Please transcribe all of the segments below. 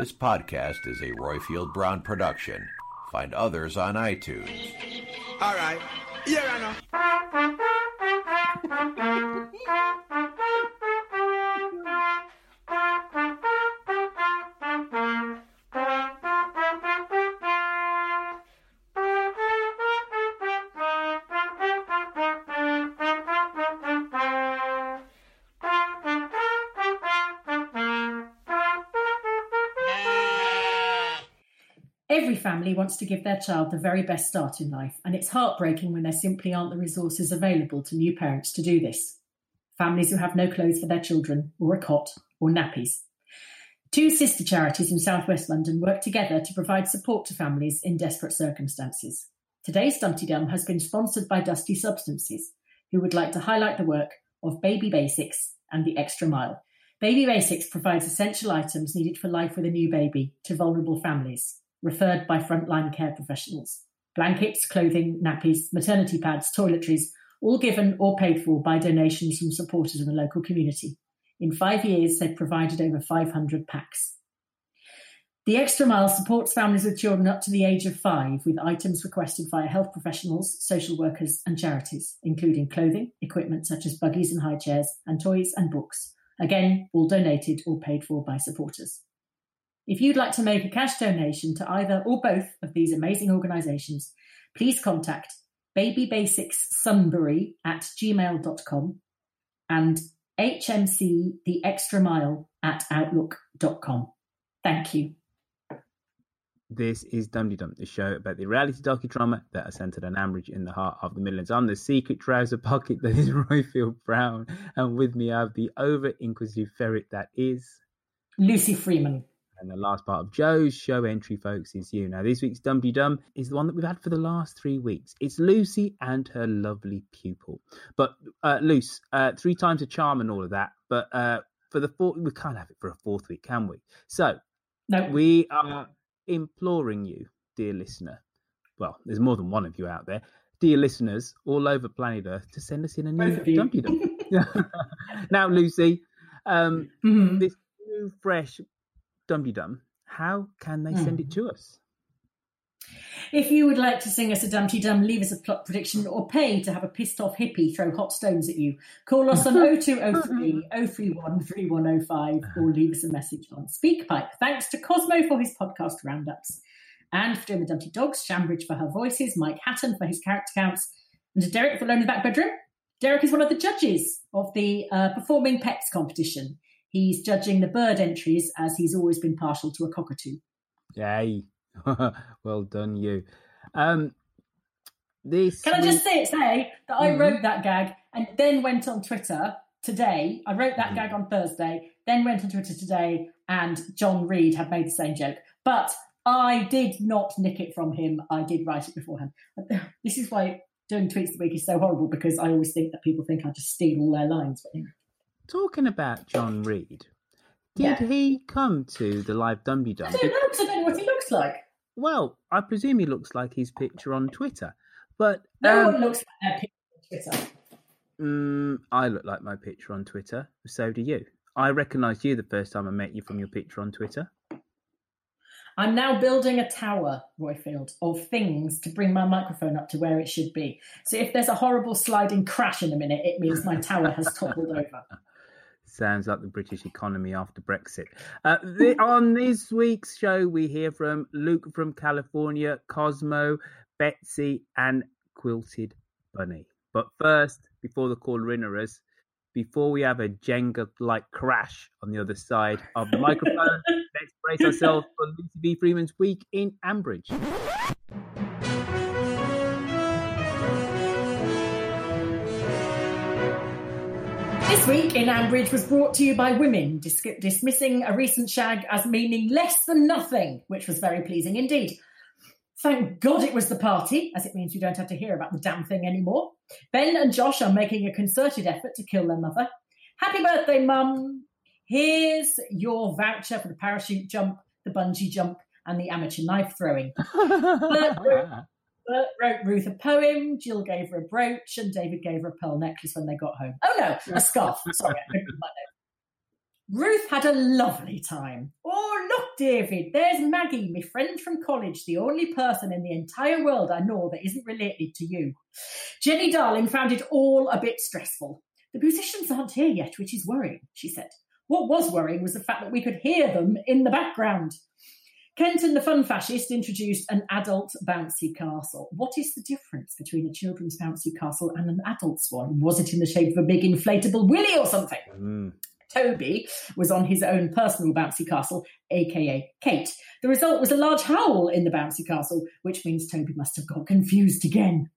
This podcast is a Roifield Brown production. Find others on iTunes. All right. Yeah, I Every family wants to give their child the very best start in life, and it's heartbreaking when there simply aren't the resources available to new parents to do this. Families who have no clothes for their children, or a cot, or nappies. Two sister charities in southwest London work together to provide support to families in desperate circumstances. Today's Dum Tee Dum has been sponsored by Dusty Substances, who would like to highlight the work of Baby Basics and the Extra Mile. Baby Basics provides essential items needed for life with a new baby to vulnerable families referred by frontline care professionals. Blankets, clothing, nappies, maternity pads, toiletries, all given or paid for by donations from supporters in the local community. In five years, they've provided over 500 packs. The Extra Mile supports families with children up to the age of five with items requested via health professionals, social workers, and charities, including clothing, equipment such as buggies and high chairs, and toys and books. Again, all donated or paid for by supporters. If you'd like to make a cash donation to either or both of these amazing organisations, please contact babybasicssunbury at gmail.com and HMC The Extra Mile at outlook.com. Thank you. This is Dum Tee Dum, the show about the reality docudrama that are centered on Ambridge in the heart of the Midlands. I'm the secret trouser pocket that is Roifield Brown, and with me I have the over inquisitive ferret that is Lucy Freeman. And the last part of Joe's show entry, folks, is you. Now, this week's Dum Tee Dum is the one that we've had for the last three weeks. It's Lucy and her lovely pupil. But uh, Luce, uh, three times a charm and all of that. But uh, for the fourth, we can't have it for a fourth week, can we? So, no. we are imploring you, dear listener. Well, there's more than one of you out there, dear listeners, all over planet Earth, to send us in a new Dum Tee Dum. now, Lucy, um, Mhm. this new fresh Dum Tee Dum, how can they send it to us? If you would like to sing us a Dum Tee Dum, leave us a plot prediction, or pay to have a pissed off hippie throw hot stones at you, call us on 0203 031 3105 or leave us a message on SpeakPipe. Thanks to Cosmo for his podcast roundups, and for doing the Dumpty Dogs, Shambridge for her voices, Mike Hatton for his character counts, and to Derek for Alone in the Back Bedroom. Derek is one of the judges of the uh, Performing Pets competition. He's judging the bird entries as he's always been partial to a cockatoo. Yay. well done, you. Um, this Can I just say, say that I Mhm. wrote that gag and then went on Twitter today. I wrote Mm-hmm. that gag on Thursday, then went on Twitter today, and John Reed had made the same joke. But I did not nick it from him. I did write it beforehand. This is why doing tweets the week is so horrible because I always think that people think I just steal all their lines. But anyway. Talking about John Reed, did Yeah. he come to the live Dum Tee Dum? I don't know because I don't know what he looks like. Well, I presume he looks like his picture on Twitter, but No um, one looks like their picture on Twitter. mm, I look like my picture on Twitter. So do you. I recognised you the first time I met you from your picture on Twitter. I'm now building a tower, Roifield, of things to bring my microphone up to where it should be. So if there's a horrible sliding crash in a minute, it means my tower has toppled over. Sounds like the British economy after Brexit. Uh, the, on this week's show, we hear from Luke from California, Cosmo, Betsy, and Quilted Bunny. But first, before the caller in us, before we have a Jenga like crash on the other side of the microphone, let's brace ourselves for Lucy B. Freeman's week in Ambridge. This week in Ambridge was brought to you by women dis- dismissing a recent shag as meaning less than nothing, which was very pleasing indeed. Thank God it was the party, as it means we don't have to hear about the damn thing anymore. Ben and Josh are making a concerted effort to kill their mother. Happy birthday, Mum! Here's your voucher for the parachute jump, the bungee jump, and the amateur knife throwing. Bert wrote, Ruth a poem, Jill gave her a brooch, and David gave her a pearl necklace when they got home. Oh no, a scarf. Sorry. Ruth had a lovely time. Oh, look, David, there's Maggie, my friend from college, the only person in the entire world I know that isn't related to you. Jenny Darling found it all a bit stressful. The musicians aren't here yet, which is worrying, she said. What was worrying was the fact that we could hear them in the background. Kenton, the fun fascist, introduced an adult bouncy castle. What is the difference between a children's bouncy castle and an adult's one? Was it in the shape of a big inflatable willy or something? Mm. Toby was on his own personal bouncy castle, aka Kate. The result was a large howl in the bouncy castle, which means Toby must have got confused again.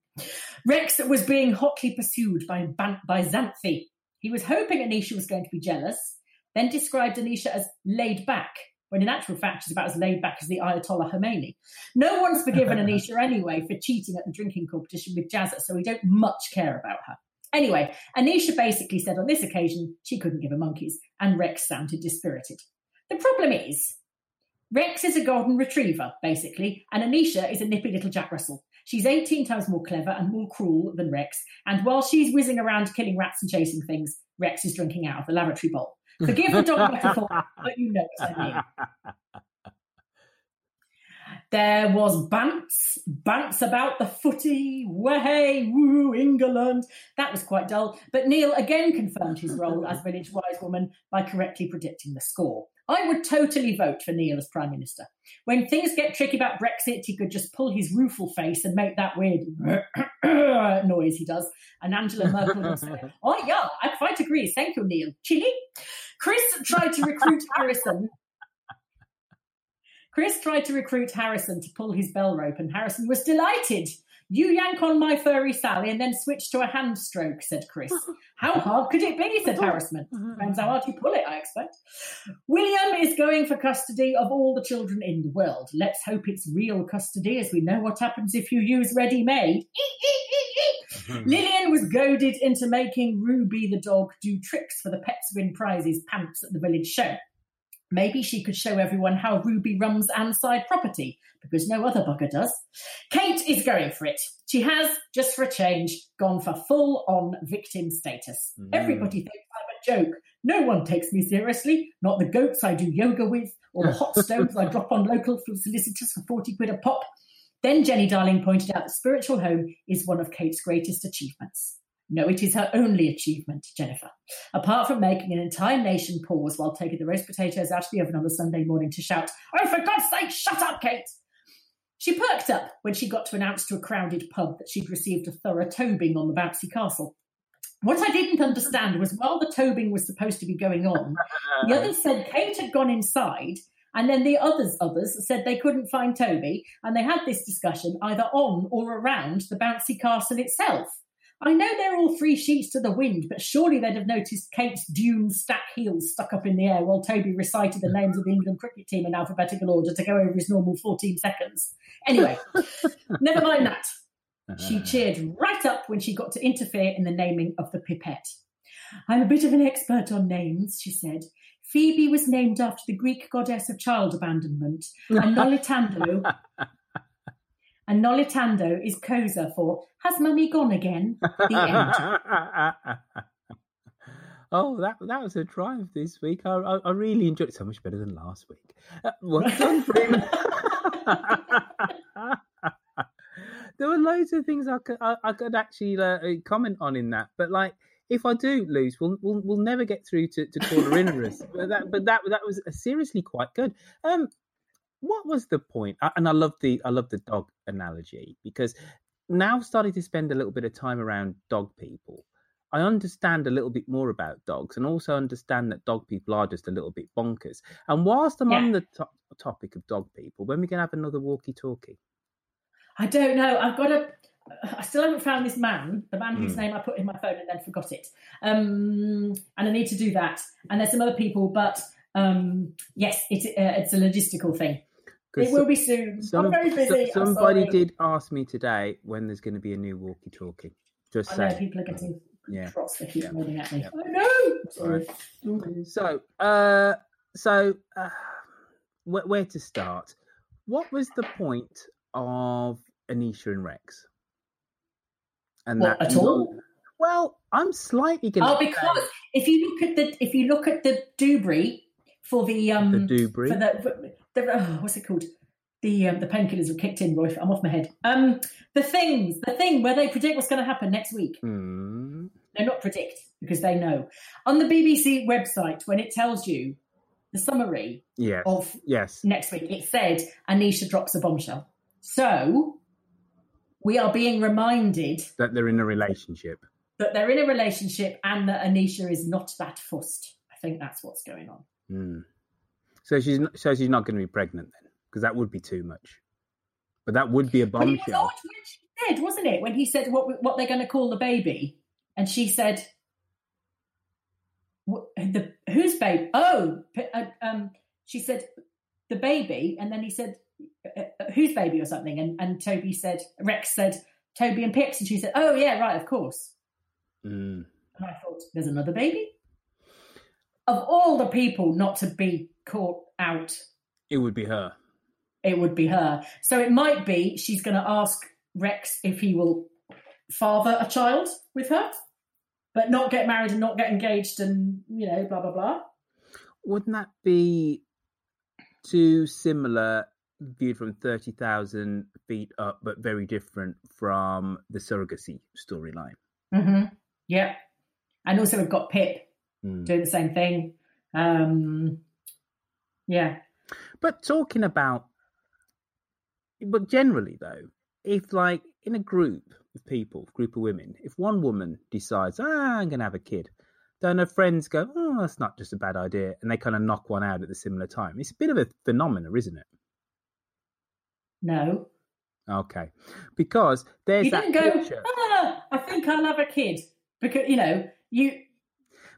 Rex was being hotly pursued by, by Xanthi. He was hoping Anisha was going to be jealous, then described Anisha as laid back, when in actual fact she's about as laid back as the Ayatollah Khomeini. No one's forgiven Anisha anyway for cheating at the drinking competition with Jazza, so we don't much care about her. Anyway, Anisha basically said on this occasion she couldn't give a monkeys, and Rex sounded dispirited. The problem is, Rex is a golden retriever, basically, and Anisha is a nippy little Jack Russell. She's 18 times more clever and more cruel than Rex, and while she's whizzing around killing rats and chasing things, Rex is drinking out of the lavatory bowl. Forgive the dog metaphor, but you know what I mean. There was Bants, Bants about the footy, way, woo, England. That was quite dull, but Neil again confirmed his role as village wise woman by correctly predicting the score. I would totally vote for Neil as Prime Minister. When things get tricky about Brexit, he could just pull his rueful face and make that weird noise he does. And Angela Merkel would say, Oh, yeah, I quite agree. Thank you, Neil. Chili? Chris tried to recruit Harrison Chris tried to recruit Harrison to pull his bell rope, and Harrison was delighted. You yank on my furry Sally and then switch to a hand stroke, said Chris. How hard could it be, said Harrison. Mm-hmm. Depends how hard you pull it, I expect. William is going for custody of all the children in the world. Let's hope it's real custody, as we know what happens if you use ready made. Lilian was goaded into making Ruby the dog do tricks for the Pets Win Prizes pants at the village show. Maybe she could show everyone how Ruby runs Anside property, because no other bugger does. Kate is going for it. She has, just for a change, gone for full on victim status. Mm. Everybody thinks I'm a joke. No one takes me seriously, not the goats I do yoga with, or the hot stones I drop on local solicitors for 40 quid a pop. Then Jenny Darling pointed out that spiritual home is one of Kate's greatest achievements. No, it is her only achievement, Jennifer. Apart from making an entire nation pause while taking the roast potatoes out of the oven on a Sunday morning to shout, Oh, for God's sake, shut up, Kate! She perked up when she got to announce to a crowded pub that she'd received a thorough tobing on the bouncy castle. What I didn't understand was while the tobing was supposed to be going on, the others said Kate had gone inside, and then the others others said they couldn't find Toby, and they had this discussion either on or around the bouncy castle itself. I know they're all three sheets to the wind, but surely they'd have noticed Kate's dune stack heels stuck up in the air while Toby recited the names of the England cricket team in alphabetical order to go over his normal 14 seconds. Anyway, never mind that. She cheered right up when she got to interfere in the naming of the pipette. I'm a bit of an expert on names, she said. Phoebe was named after the Greek goddess of child abandonment, and Noluthando and Noluthando is Xhosa for Has Mummy Gone Again? The end. oh, that that was a drive this week. I, I, I really enjoyed it so much better than last week. Uh, well done, Freeman. there were loads of things I could I, I could actually uh, comment on in that, but like if I do lose, we'll we'll, we'll never get through to, to corner innerers. but that but that that was seriously quite good. Um, what was the point? And I love the I love the dog analogy because now starting to spend a little bit of time around dog people. I understand a little bit more about dogs and also understand that dog people are just a little bit bonkers. And whilst I'm yeah. on the to- topic of dog people, when we can have another walkie talkie? I don't know. I've got a. I still haven't found this man, the man whose mm. name I put in my phone and then forgot it. Um, and I need to do that. And there's some other people, but um, yes, it, uh, it's a logistical thing. It will be soon. Some, I'm very busy. somebody did ask me today when there's going to be a new walkie-talkie. Just I saying. people are getting yeah. cross. They keep yeah. at me. Yeah. I know. Sorry. Right. So, uh, so uh, where, where to start? What was the point of Anisha and Rex? And what, that at all? Well, I'm slightly going. Oh, because if you look at the if you look at the Dubry for the um the Dubry for the, the oh, what's it called the um, the painkillers have kicked in, Roy. I'm off my head. Um, the things, the thing where they predict what's going to happen next week. Mm. No, not predict because they know. On the BBC website, when it tells you the summary yes. of yes. next week, it said Anisha drops a bombshell. So we are being reminded that they're in a relationship. That they're in a relationship and that Anisha is not that fussed. I think that's what's going on. Mm. So she's not, so she's not going to be pregnant then, because that would be too much. But that would be a bombshell. she said, wasn't it, when he said what what they're going to call the baby, and she said, "The whose baby? Oh, uh, um, she said the baby, and then he said uh, uh, whose baby or something, and and Toby said Rex said Toby and Pix, and she said, oh yeah, right, of course. Mm. And I thought, there's another baby. Of all the people not to be caught out, it would be her. It would be her. So it might be she's going to ask Rex if he will father a child with her, but not get married and not get engaged and, you know, blah, blah, blah. Wouldn't that be too similar viewed from 30,000 feet up, but very different from the surrogacy storyline? Mm-hmm. Yeah. And also we've got Pip mm. doing the same thing. Um, yeah. But talking about, but generally though, if like in a group of people, group of women, if one woman decides, ah, I'm going to have a kid, then her friends go, oh, that's not just a bad idea. And they kind of knock one out at the similar time. It's a bit of a phenomenon, isn't it? No. Okay. Because there's you that didn't go, picture. ah, I think I'll have a kid. Because, you know, you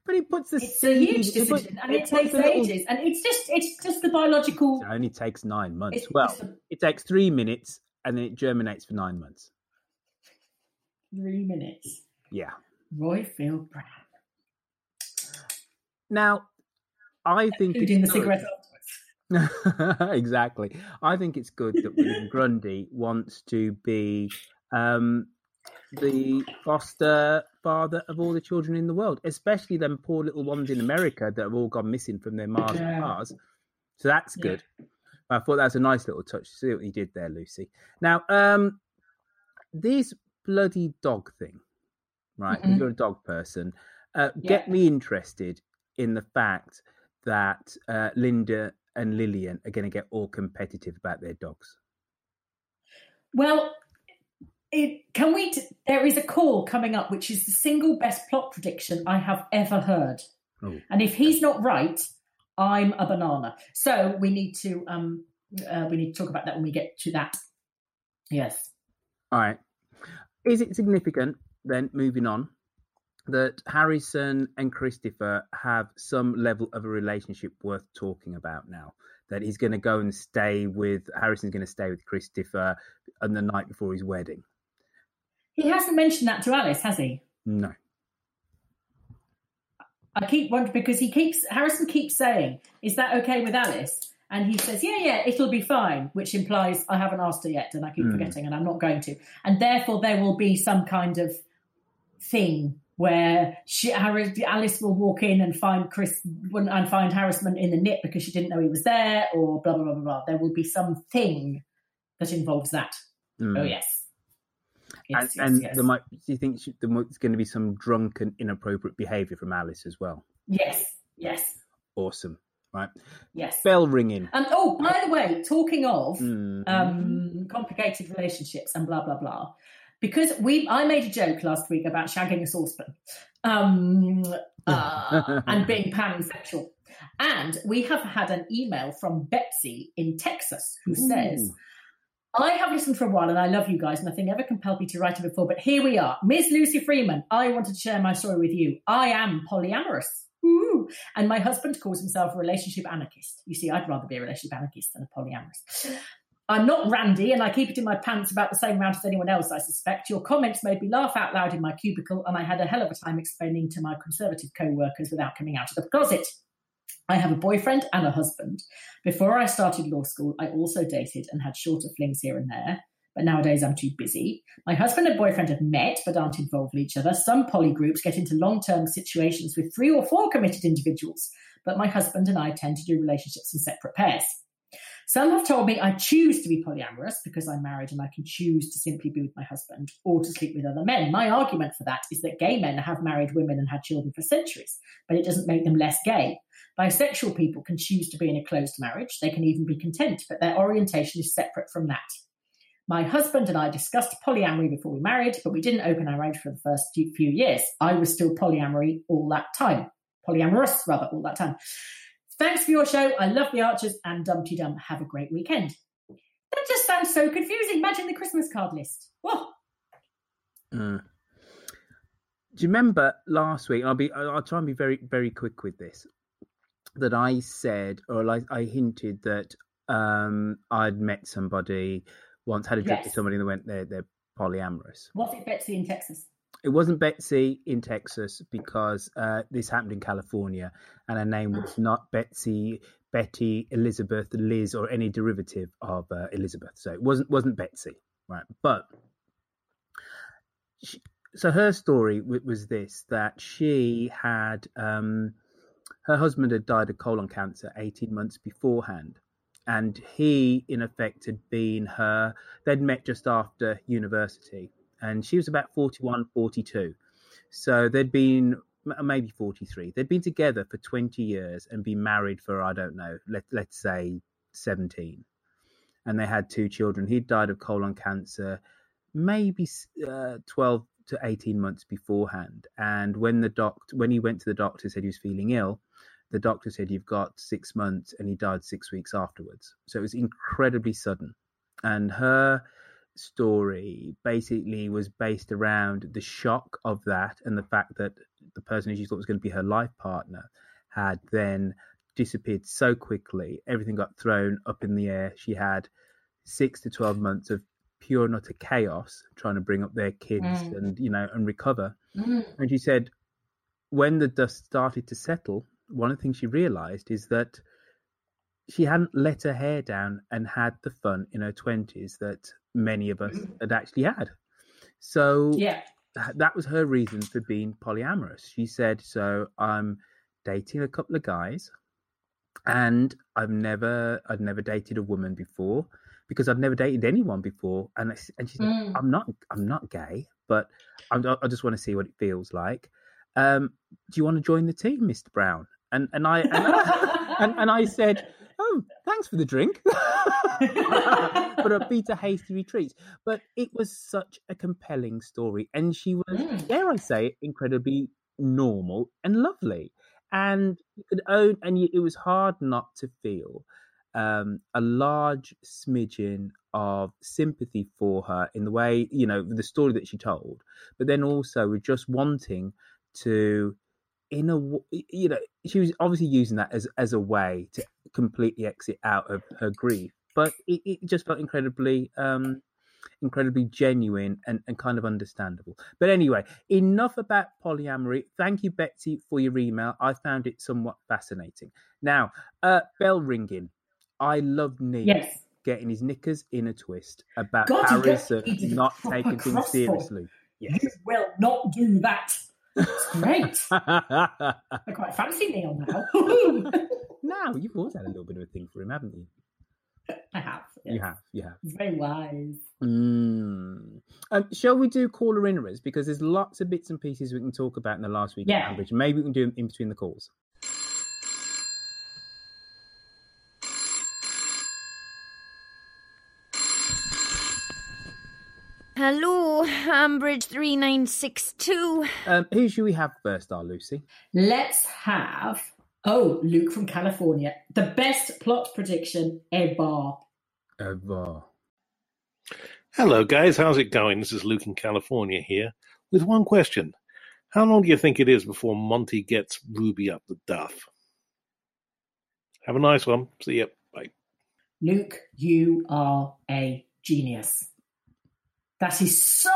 but he puts the it's seed, a huge decision, and it, it takes ages, little... and it's just it's just the biological. It only takes nine months. It's, well, a... it takes three minutes, and then it germinates for nine months. Three minutes. Yeah. Roifield Brown. Now, I think including the cigarette exactly. I think it's good that William Grundy wants to be um, the foster father of all the children in the world, especially them poor little ones in America that have all gone missing from their Mars yeah. cars. So that's good. Yeah. I thought that was a nice little touch. See what you did there, Lucy. Now, um, this bloody dog thing, right? Mm-hmm. You're a dog person. Uh, yeah. Get me interested in the fact that uh, Linda and Lilian are going to get all competitive about their dogs. Well, it, can we? T- there is a call coming up, which is the single best plot prediction I have ever heard. Oh. And if he's not right, I'm a banana. So we need to um uh, we need to talk about that when we get to that. Yes. All right. Is it significant then? Moving on, that Harrison and Christopher have some level of a relationship worth talking about now. That he's going to go and stay with Harrison's going to stay with Christopher on the night before his wedding. He hasn't mentioned that to Alice, has he? No. I keep wondering because he keeps Harrison keeps saying, "Is that okay with Alice?" And he says, "Yeah, yeah, it'll be fine," which implies I haven't asked her yet, and I keep mm. forgetting, and I'm not going to, and therefore there will be some kind of thing where she, Alice will walk in and find Chris and find Harrison in the nip because she didn't know he was there, or blah blah blah blah blah. There will be something that involves that. Mm. Oh yes. Yes, and, and yes, there might. Do you think she, there might, there's going to be some drunk and inappropriate behaviour from Alice as well? yes, yes, Awesome, right? yes. Bell ringing. And oh, by the way, talking of Mm. um, complicated relationships and blah blah blah, because we, I made a joke last week about shagging a saucepan, um, uh, and being pansexual, and we have had an email from Betsy in Texas who says. I have listened for a while and I love you guys. Nothing ever compelled me to write it before, but here we are. Miss Lucy Freeman, I wanted to share my story with you. I am polyamorous. Ooh. And my husband calls himself a relationship anarchist. You see, I'd rather be a relationship anarchist than a polyamorous. I'm not randy and I keep it in my pants about the same amount as anyone else, I suspect. Your comments made me laugh out loud in my cubicle and I had a hell of a time explaining to my conservative co workers without coming out of the closet. I have a boyfriend and a husband. Before I started law school, I also dated and had shorter flings here and there. But nowadays I'm too busy. My husband and boyfriend have met but aren't involved with each other. Some poly groups get into long term situations with three or four committed individuals, but my husband and I tend to do relationships in separate pairs. Some have told me I choose to be polyamorous because I'm married and I can choose to simply be with my husband or to sleep with other men. My argument for that is that gay men have married women and had children for centuries, but it doesn't make them less gay. Bisexual people can choose to be in a closed marriage. They can even be content, but their orientation is separate from that. My husband and I discussed polyamory before we married, but we didn't open our marriage for the first few years. I was still polyamory all that time. Polyamorous, rather, all that time. Thanks for your show. I love the Archers and Dum Tee Dum. Have a great weekend. That just sounds so confusing. Imagine the Christmas card list. Whoa. Mm. Do you remember last week? I'll be. I'll try and be very, very quick with this. That I said, or like I hinted that um, I'd met somebody once, had a drink with somebody, and they went, they're they're polyamorous. Was it Betsy in Texas? It wasn't Betsy in Texas because uh, this happened in California, and her name was not Betsy, Betty, Elizabeth, Liz, or any derivative of uh, Elizabeth. So it wasn't wasn't Betsy, right? But she, so her story was this: that she had um, her husband had died of colon cancer eighteen months beforehand, and he, in effect, had been her. They'd met just after university, and she was about 41, 42. So they'd been maybe 43. They'd been together for 20 years and been married for, I don't know, let, let's say 17. And they had two children. He'd died of colon cancer maybe uh, 12 to 18 months beforehand. And when the doctor, when he went to the doctor, said he was feeling ill, the doctor said, You've got six months, and he died six weeks afterwards. So it was incredibly sudden. And her story basically was based around the shock of that and the fact that the person who she thought was going to be her life partner had then disappeared so quickly. Everything got thrown up in the air. She had six to 12 months of pure and utter chaos trying to bring up their kids Mm. and, you know, and recover. Mm. And she said, when the dust started to settle, one of the things she realized is that she hadn't let her hair down and had the fun in her 20s that many of us had actually had. So Yeah. that was her reason for being polyamorous. She said, So I'm dating a couple of guys and I've never I'd never dated a woman before because I've never dated anyone before and I and she said Mm. I'm not I'm not gay but I'm, I just want to see what it feels like um do you want to join the team Mr Brown and and I and, I- and, and I said oh thanks for the drink but a beat a hasty retreat but it was such a compelling story and she was Mm. dare I say it, incredibly normal and lovely and you could own and it was hard not to feel um, a large smidgen of sympathy for her in the way you know the story that she told but then also with just wanting to in a you know she was obviously using that as as a way to completely exit out of her grief but it, it just felt incredibly um incredibly genuine and, and kind of understandable. But anyway enough about polyamory. Thank you betsy for your email. I found it somewhat fascinating. Now uh bell ringing. I love neil Yes. getting his knickers in a twist about God, gets harrison not taking things seriously. Yes. You will not do that. It's great. I quite fancy Neil now. now you've always had a little bit of a thing for him haven't you I have. You have, you have. It's very wise. Mm. Um, shall we do caller inners? Because there's lots of bits and pieces we can talk about in the last week Yeah. at Ambridge. Maybe we can do them in between the calls. Hello, Ambridge 3962. Um, who should we have first, our Lucy? Let's have oh Luke from California, the best plot prediction ever. Ever. Hello, guys. How's it going? This is Luke in California here with one question. How long do you think it is before Monty gets Ruby up the duff? Have a nice one. See ya. Bye. Luke, you are a genius. That is so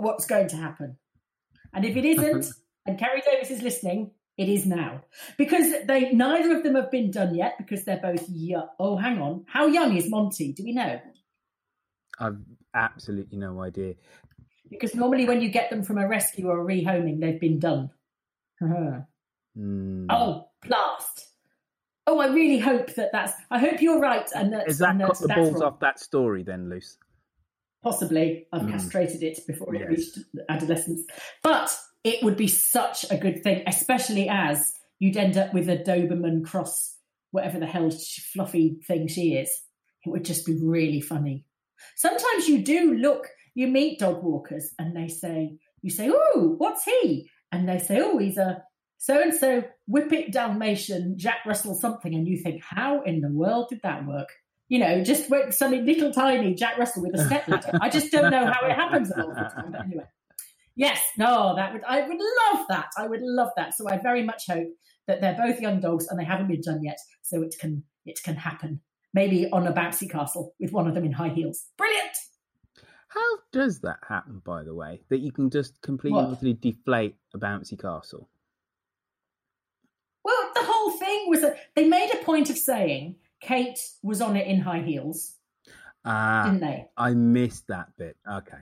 what's going to happen. And if it isn't, and Keri Davies is listening, it is now. Because they neither of them have been done yet because they're both young. Oh, hang on. How young is Monty? Do we know? I've absolutely no idea. Because normally when you get them from a rescue or a rehoming, they've been done. Mm. Oh, blast. Oh, I really hope that that's. I hope you're right, and that Is that and cut the balls off that story then, Luce? Possibly, I've Mm. castrated it before it reached adolescence, but it would be such a good thing, especially as you'd end up with a Doberman cross, whatever the hell sh- fluffy thing she is. It would just be really funny. Sometimes you do look, you meet dog walkers, and they say, you say, "Oh, what's he?" And they say, "Oh, he's a so and so Whippet Dalmatian Jack Russell something," and you think, "How in the world did that work?" You know, just went something little tiny Jack Russell with a step ladder. I just don't know how it happens all the time. But anyway, yes, no, that would I would love that. I would love that. So I very much hope that they're both young dogs and they haven't been done yet, so it can it can happen. Maybe on a bouncy castle with one of them in high heels. Brilliant. How does that happen, by the way? That you can just completely What? utterly deflate a bouncy castle? Well, the whole thing was that they made a point of saying Kate was on it in high heels, Ah, didn't they? I missed that bit. Okay.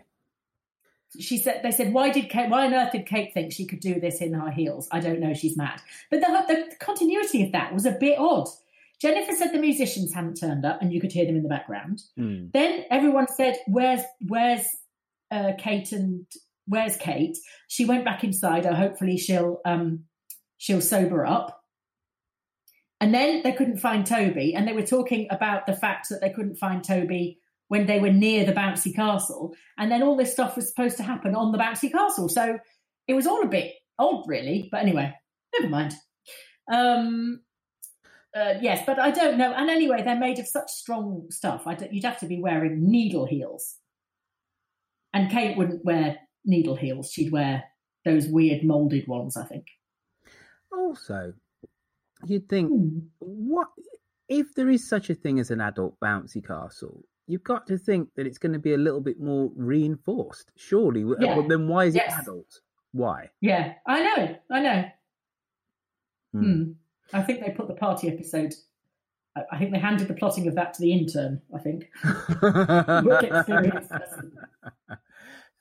She said they said why did Kate why on earth did Kate think she could do this in high heels? I don't know. She's mad. But the, the continuity of that was a bit odd. Jennifer said the musicians hadn't turned up, and you could hear them in the background. Hmm. Then everyone said, "Where's where's uh, Kate and where's Kate?" She went back inside. Hopefully she'll um, she'll sober up. And then they couldn't find Toby, and they were talking about the fact that they couldn't find Toby when they were near the bouncy castle. And then all this stuff was supposed to happen on the bouncy castle, so it was all a bit odd, really. But anyway, never mind. Um, uh, yes, but I don't know. And anyway, they're made of such strong stuff. You'd have to be wearing needle heels. And Kate wouldn't wear needle heels. She'd wear those weird molded ones, I think. Also, you'd think, Hmm. what if there is such a thing as an adult bouncy castle? You've got to think that it's going to be a little bit more reinforced, surely. Yeah. Well, then why is Yes. it adult? Why? Yeah, I know. I know. Hmm. Hmm. I think they put the party episode. I think they handed the plotting of that to the intern. I think.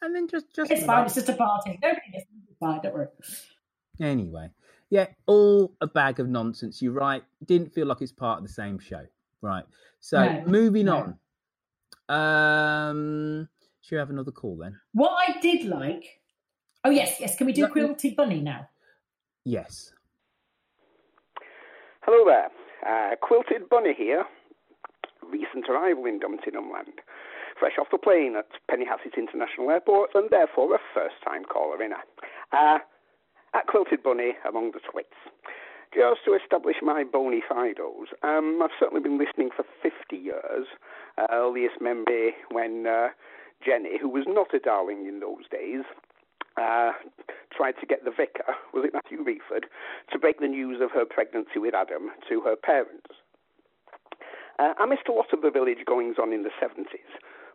And then just just It's fine. It's just a party. Nobody listens. It's fine. Don't worry. Anyway, yeah, all a bag of nonsense. You're right. Didn't feel like it's part of the same show. Right. So No, moving no. on. Um, should we have another call then? What I did like. Oh yes, yes. Can we do No, Quilty Bunny now? Yes. Hello there. Uh, Quilted Bunny here. Recent arrival in Dumtington Land. Fresh off the plane at Penny Hassett International Airport and therefore a first time caller in. Uh, at Quilted Bunny among the twits. Just to establish my bona fides, um, I've certainly been listening for 50 years. Uh, earliest memory when uh, Jenny, who was not a darling in those days, uh, tried to get the vicar, was it Matthew Reeford, to break the news of her pregnancy with Adam to her parents. Uh, I missed a lot of the village goings on in the 70s,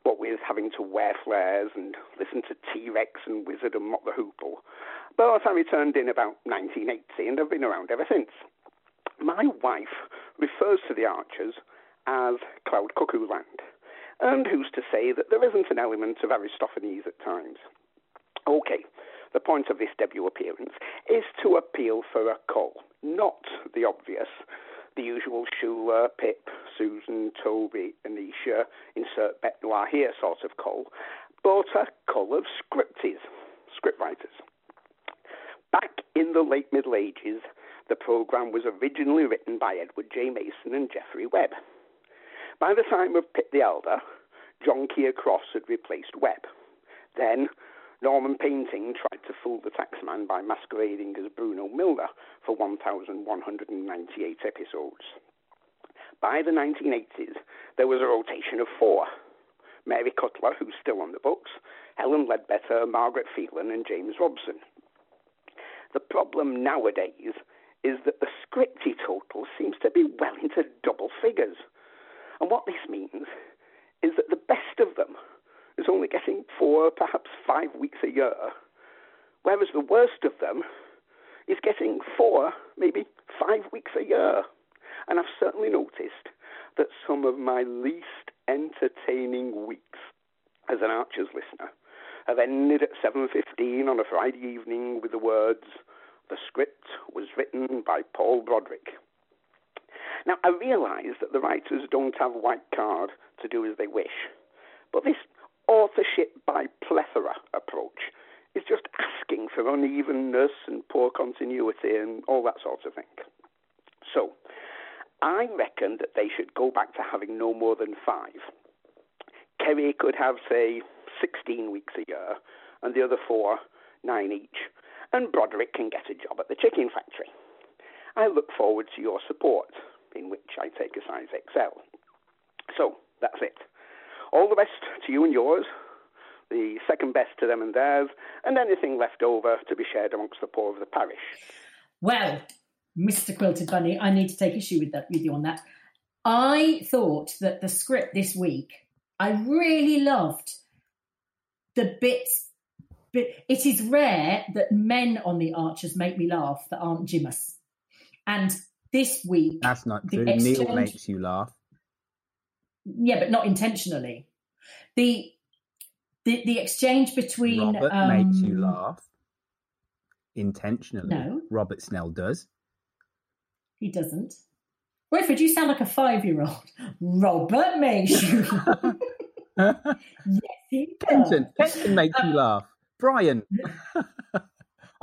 what with having to wear flares and listen to T Rex and Wizzard and Mott the Hoople. But I returned in about 1980 and have been around ever since. My wife refers to the Archers as Cloud Cuckoo Land, and who's to say that there isn't an element of Aristophanes at times? Okay, the point of this debut appearance is to appeal for a call, not the obvious, the usual Shula, uh, Pip, Susan, Toby, Anisha, insert Bette Noir here sort of call, but a cull of scripties, scriptwriters. Back in the late Middle Ages, the programme was originally written by Edward J. Mason and Geoffrey Webb. By the time of Pitt the Elder, John Keir Cross had replaced Webb. Then, Norman Painting to fool the taxman by masquerading as Bruno Milna for 1,198 episodes. By the 1980s, there was a rotation of four Mary Cutler, who's still on the books, Helen Leadbeater, Margaret Phelan, and James Robson. The problem nowadays is that the scripty total seems to be well into double figures. And what this means is that the best of them is only getting four, perhaps five weeks a year, whereas the worst of them is getting four, maybe five weeks a year. And I've certainly noticed that some of my least entertaining weeks as an Archers listener have ended at 7.15 on a Friday evening with the words, the script was written by Paul Broderick. Now, I realise that the writers don't have white card to do as they wish, but this authorship by plethora approach is just asking for unevenness and poor continuity and all that sort of thing. So, I reckon that they should go back to having no more than five. Keri could have, say, 16 weeks a year, and the other four, nine each, and Broderick can get a job at the chicken factory. I look forward to your support, in which I take a size XL. So, that's it. All the best to you and yours, the second best to them and theirs, and anything left over to be shared amongst the poor of the parish. Well, Mr. Quilted Bunny, I need to take issue with that with you on that. I thought that the script this week, I really loved the bits. But it is rare that men on the Archers make me laugh that aren't Jimus. And this week, that's not true. Neil makes you laugh. Yeah, but not intentionally. The the the exchange between Robert um, makes you laugh intentionally. No. Robert Snell does. He doesn't. Royford, you sound like a five year old. Robert makes you laugh. yes, he does. Kenton, Kenton makes you laugh. Brian.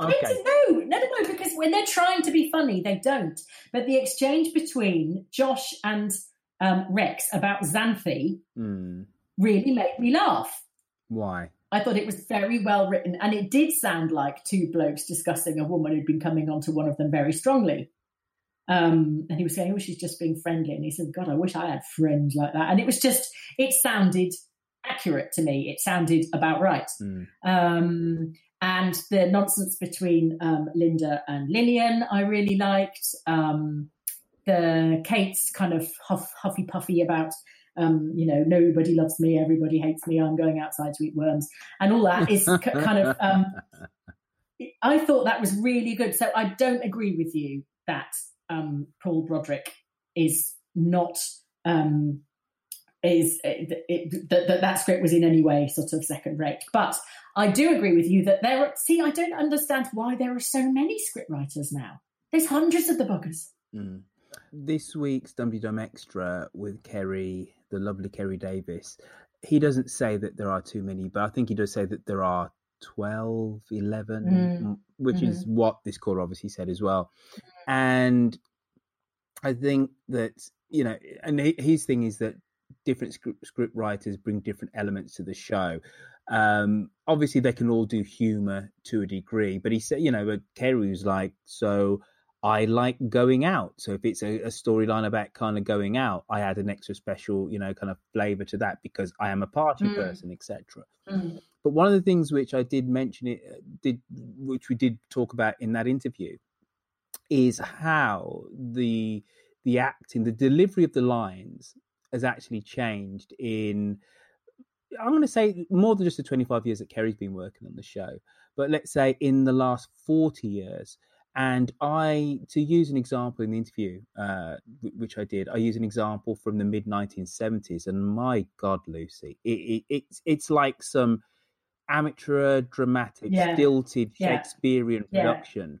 Okay. No, no, no, no, because when they're trying to be funny, they don't. But the exchange between Josh and um, Rex about Xanthi Mm. really made me laugh. Why? I thought it was very well written, and it did sound like two blokes discussing a woman who'd been coming onto one of them very strongly. Um, and he was saying, "Oh, she's just being friendly," and he said, "God, I wish I had friends like that." And it was just, it sounded accurate to me. It sounded about right. Mm. Um, and the nonsense between um, Linda and Lilian, I really liked. Um, the Kate's kind of huff, huffy puffy about, um, you know, nobody loves me, everybody hates me, I'm going outside to eat worms, and all that is c- kind of. Um, I thought that was really good. So I don't agree with you that um, Paul Broderick is not. Um, is it, it, that, that that script was in any way sort of second rate. But I do agree with you that there are, see, I don't understand why there are so many scriptwriters now. There's hundreds of the buggers. Mm. This week's Dum Dum Extra with Keri, the lovely Keri Davies, he doesn't say that there are too many, but I think he does say that there are 12, 11, Mm. which Mhm. is what this caller obviously said as well. And I think that, you know, and his thing is that different script, script writers bring different elements to the show. Um, obviously, they can all do humor to a degree, but he said, you know, Keri was like, so I like going out. So if it's a, a storyline about kind of going out, I add an extra special, you know, kind of flavor to that because I am a party Mm. person, etc. Mm. But one of the things which I did mention it uh, did, which we did talk about in that interview, is how the the acting, the delivery of the lines has actually changed in. I'm going to say more than just the 25 years that Keri's been working on the show, but let's say in the last 40 years. And I, to use an example in the interview, uh, wh- which I did, I use an example from the mid 1970s, and my God, Lucy, it, it, it's it's like some amateur, dramatic, Yeah. stilted. Shakespearean Yeah. production.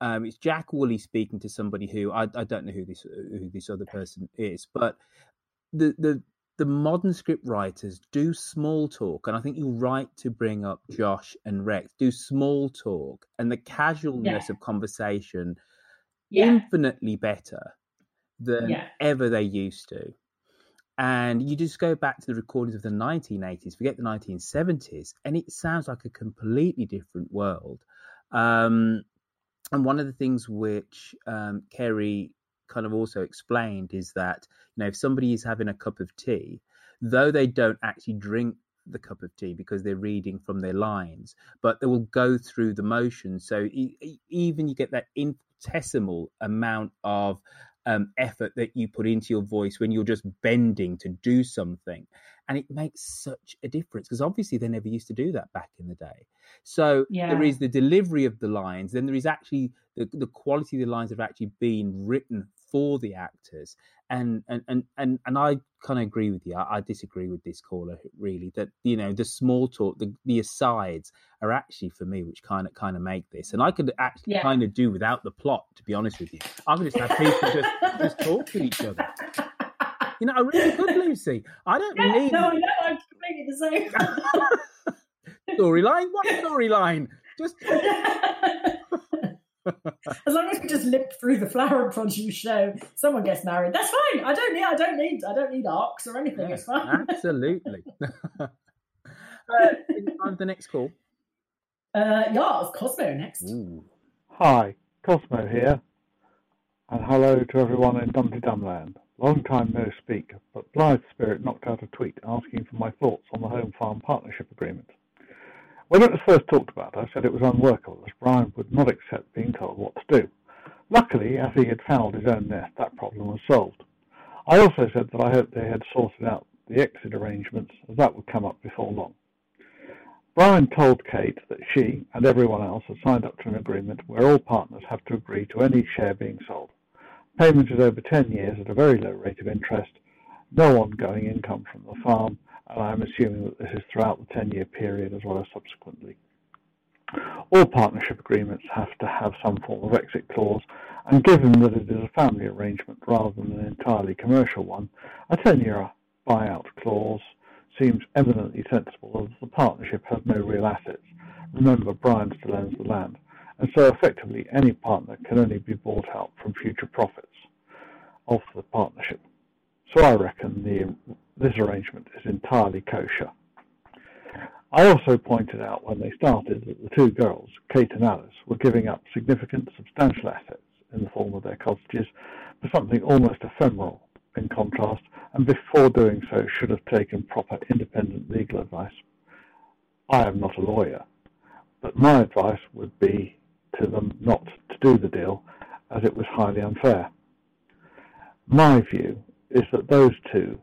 um, it's Jack Woolley speaking to somebody who I, I don't know who this who this other person is, but the the the modern script writers do small talk, and I think you're right to bring up Josh and Rex. Do small talk and the casualness yeah. of conversation yeah. infinitely better than yeah. ever they used to. And you just go back to the recordings of the 1980s, forget the 1970s, and it sounds like a completely different world. Um, and one of the things which um, Keri kind of also explained is that you know if somebody is having a cup of tea, though they don't actually drink the cup of tea because they're reading from their lines, but they will go through the motions. So e- even you get that infinitesimal amount of um, effort that you put into your voice when you're just bending to do something. And it makes such a difference because obviously they never used to do that back in the day. So yeah. there is the delivery of the lines, then there is actually the, the quality of the lines have actually been written for the actors and and and and, and i kind of agree with you I, I, disagree with this caller really that you know the small talk the, the asides are actually for me which kind of kind of make this and i could actually yeah. kind of do without the plot to be honest with you. I could just have people just just talk to each other. You know i really could lucy. I don't yeah, need no no i'm completely the same. Storyline? What storyline? Just as long as we just limp through the flower and produce show, someone gets married. That's fine. I don't need. I don't need. I don't need arcs or anything. Yeah, it's fine. Absolutely. uh, on the next call. Uh, yeah, it's Cosmo next. Ooh. Hi, Cosmo here, and hello to everyone in Dum Tee Dumland. Long time no speak, but Blythe Spirit knocked out a tweet asking for my thoughts on the Home Farm Partnership Agreement. When it was first talked about, I said it was unworkable, as Brian would not accept being told what to do. Luckily, as he had fouled his own nest, that problem was solved. I also said that I hoped they had sorted out the exit arrangements, as that would come up before long. Brian told Kate that she and everyone else had signed up to an agreement where all partners have to agree to any share being sold. Payment is over 10 years at a very low rate of interest, no ongoing income from the farm, and I'm assuming that this is throughout the 10-year period as well as subsequently. All partnership agreements have to have some form of exit clause, and given that it is a family arrangement rather than an entirely commercial one, a 10-year buyout clause seems eminently sensible as the partnership has no real assets. Remember, Brian still owns the land, and so effectively any partner can only be bought out from future profits of the partnership. So I reckon the this arrangement is entirely kosher. I also pointed out when they started that the two girls, Kate and Alice, were giving up significant substantial assets in the form of their cottages for something almost ephemeral in contrast, and before doing so should have taken proper independent legal advice. I am not a lawyer, but my advice would be to them not to do the deal as it was highly unfair. My view is that those two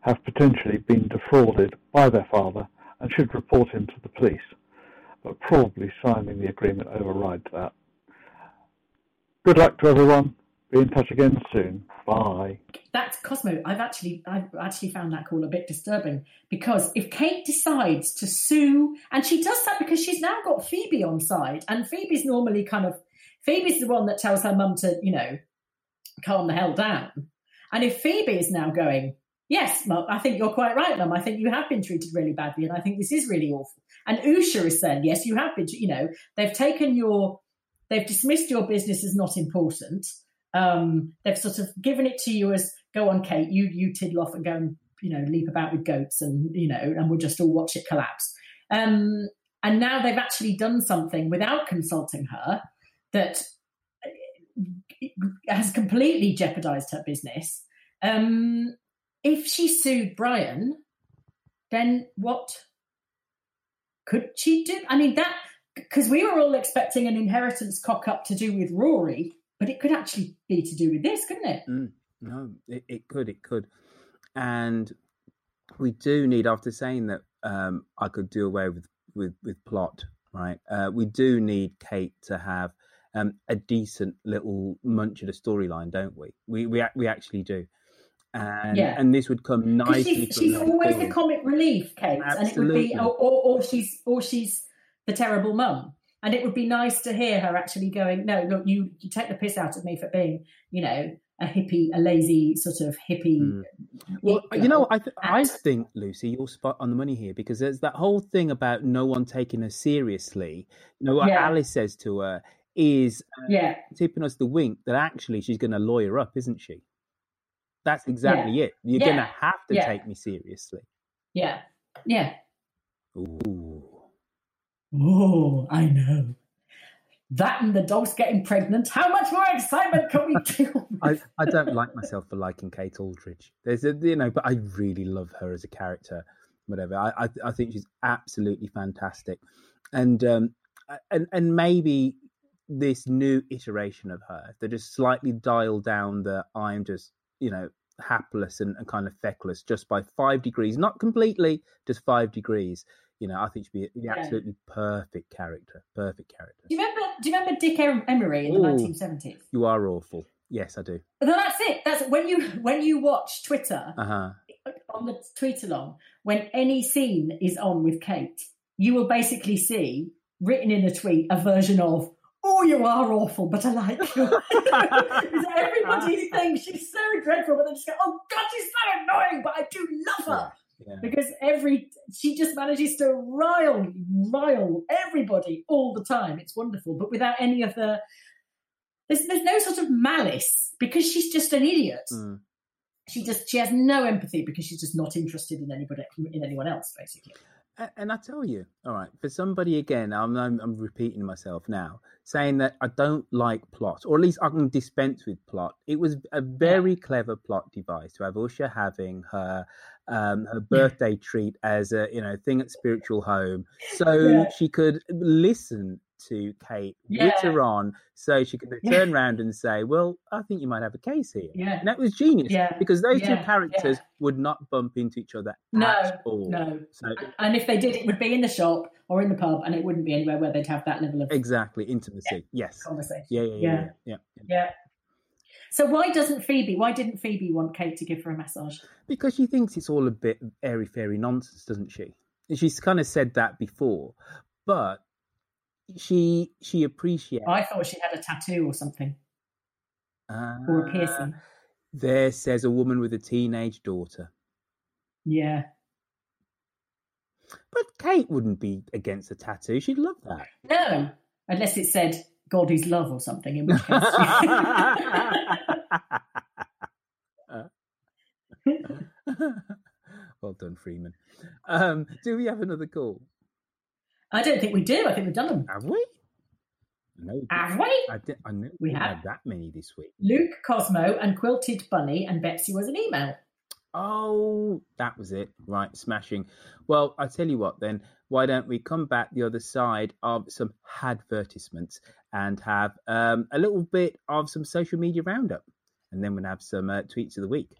have potentially been defrauded by their father and should report him to the police, but probably signing the agreement overrides that. Good luck to everyone. Be in touch again soon. Bye. That's Cosmo. I've actually I've actually found that call a bit disturbing because if Kate decides to sue, and she does that because she's now got Phoebe on side, and Phoebe's normally kind of Phoebe's the one that tells her mum to, you know, calm the hell down. And if Phoebe is now going, yes, Mum, I think you're quite right, Mum. I think you have been treated really badly, and I think this is really awful. And Usha is saying, yes, you have been. You know, they've taken your, they've dismissed your business as not important. Um, they've sort of given it to you as, go on, Kate, you you tiddle off and go and you know leap about with goats, and you know, and we'll just all watch it collapse. Um, and now they've actually done something without consulting her that has completely jeopardized her business. Um, if she sued Brian, then what could she do? I mean, that because we were all expecting an inheritance cock up to do with Rory, but it could actually be to do with this, couldn't it? Mm, no, it, it, could, it could. And we do need, after saying that um, I could do away with, with, with plot, right? Uh, we do need Kate to have um, a decent little munch of a storyline, don't we? We, we, we actually do and yeah. and this would come nicely. She's, she's always the comic relief, Kate, Absolutely. and it would be, or, or, or, she's or she's the terrible mum. And it would be nice to hear her actually going, no, look, you, you take the piss out of me for being, you know, a hippie, a lazy sort of hippie. Mm. Well, you know, I th- I think Lucy, you're spot on the money here because there's that whole thing about no one taking her seriously. You know what yeah. Alice says to her is uh, yeah. tipping us the wink that actually she's going to lawyer up, isn't she? That's exactly yeah. it. You're yeah. going to have to take me seriously. Yeah, yeah. Ooh. Oh, I know that and the dog's getting pregnant. How much more excitement can we do? I, I don't like myself for liking Kate Aldridge. There's a you know, but I really love her as a character. Whatever. I I, I think she's absolutely fantastic, and um and and maybe this new iteration of her, they just slightly dial down the I'm just you know hapless and, and kind of feckless just by five degrees, not completely, just five degrees you know, I think she'd be an yeah. absolutely perfect character. Perfect character. Do you remember? Do you remember Dick Emery in Ooh, the nineteen seventies? You are awful. Yes, I do. No, that's it. That's when you when you watch Twitter uh-huh. on the tweet along when any scene is on with Kate, you will basically see written in a tweet a version of "Oh, you are awful, but I like you." everybody thinks she's so dreadful, but they just go, "Oh God, she's so annoying," but I do love her. Yeah. Because every she just manages to rile rile everybody all the time. It's wonderful, but without any of the there's there's no sort of malice because she's just an idiot. Mm. She just she has no empathy because she's just not interested in anybody in anyone else, basically. And I tell you, all right, for somebody again, I'm, I'm, I'm repeating myself now, saying that I don't like plot, or at least I can dispense with plot. It was a very yeah. clever plot device to have Usha having her um, her birthday treat as a you know thing at spiritual home, so yeah. she could listen to Kate, yeah. with on, so she could turn around and say, "Well, I think you might have a case here." Yeah, and that was genius. Yeah. because those two characters would not bump into each other no, at all. No, so, and if they did, it would be in the shop or in the pub, and it wouldn't be anywhere where they'd have that level of exactly intimacy. yes, conversation. Yeah, yeah, yeah, yeah, yeah. So why doesn't Phoebe? Why didn't Phoebe want Kate to give her a massage? Because she thinks it's all a bit airy fairy nonsense, doesn't she? She's kind of said that before, but she she appreciates. I thought she had a tattoo or something, uh, or a piercing. There says a woman with a teenage daughter. Yeah. But Kate wouldn't be against a tattoo. She'd love that. No, unless it said "God is love" or something. In which case. well done, Freeman. Um, do we have another call? I don't think we do. I think we've done them. Have we? No. Have we? I, did, I knew we, we had. that many this week. Luke, Cosmo, and Quilted Bunny, and Betsy was an email. Oh, that was it. Right, smashing. Well, I tell you what then, why don't we come back the other side of some advertisements and have um, a little bit of some social media roundup? And then we'll have some uh, tweets of the week.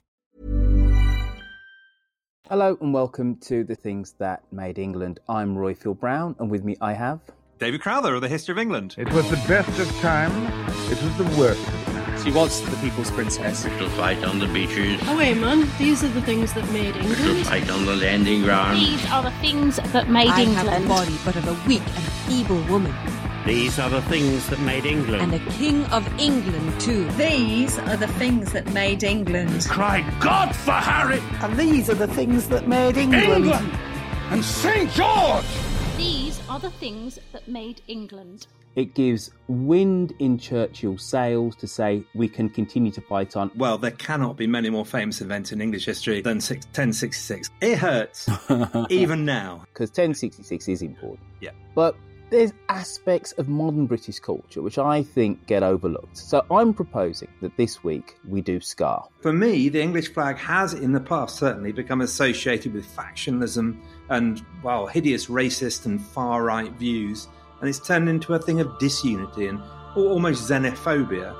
Hello and welcome to the things that made England. I'm Roifield Brown, and with me I have David Crowther of the History of England. It was the best of times. It was the worst. She was the people's princess. We shall fight on the beaches. Oh wait, man! These are the things that made England. We shall fight on the landing ground. These are the things that made I England. have the body, but of a weak and feeble woman. These are the things that made England. And the king of England, too. These are the things that made England. Cry God for Harry! And these are the things that made England. England! And St. George! These are the things that made England. It gives wind in Churchill's sails to say we can continue to fight on. Well, there cannot be many more famous events in English history than 1066. It hurts, even now. Because 1066 is important. Yeah. But there's aspects of modern British culture which I think get overlooked. So I'm proposing that this week we do Scar. For me, the English flag has, in the past, certainly become associated with factionalism and, well, hideous racist and far right views, and it's turned into a thing of disunity and almost xenophobia.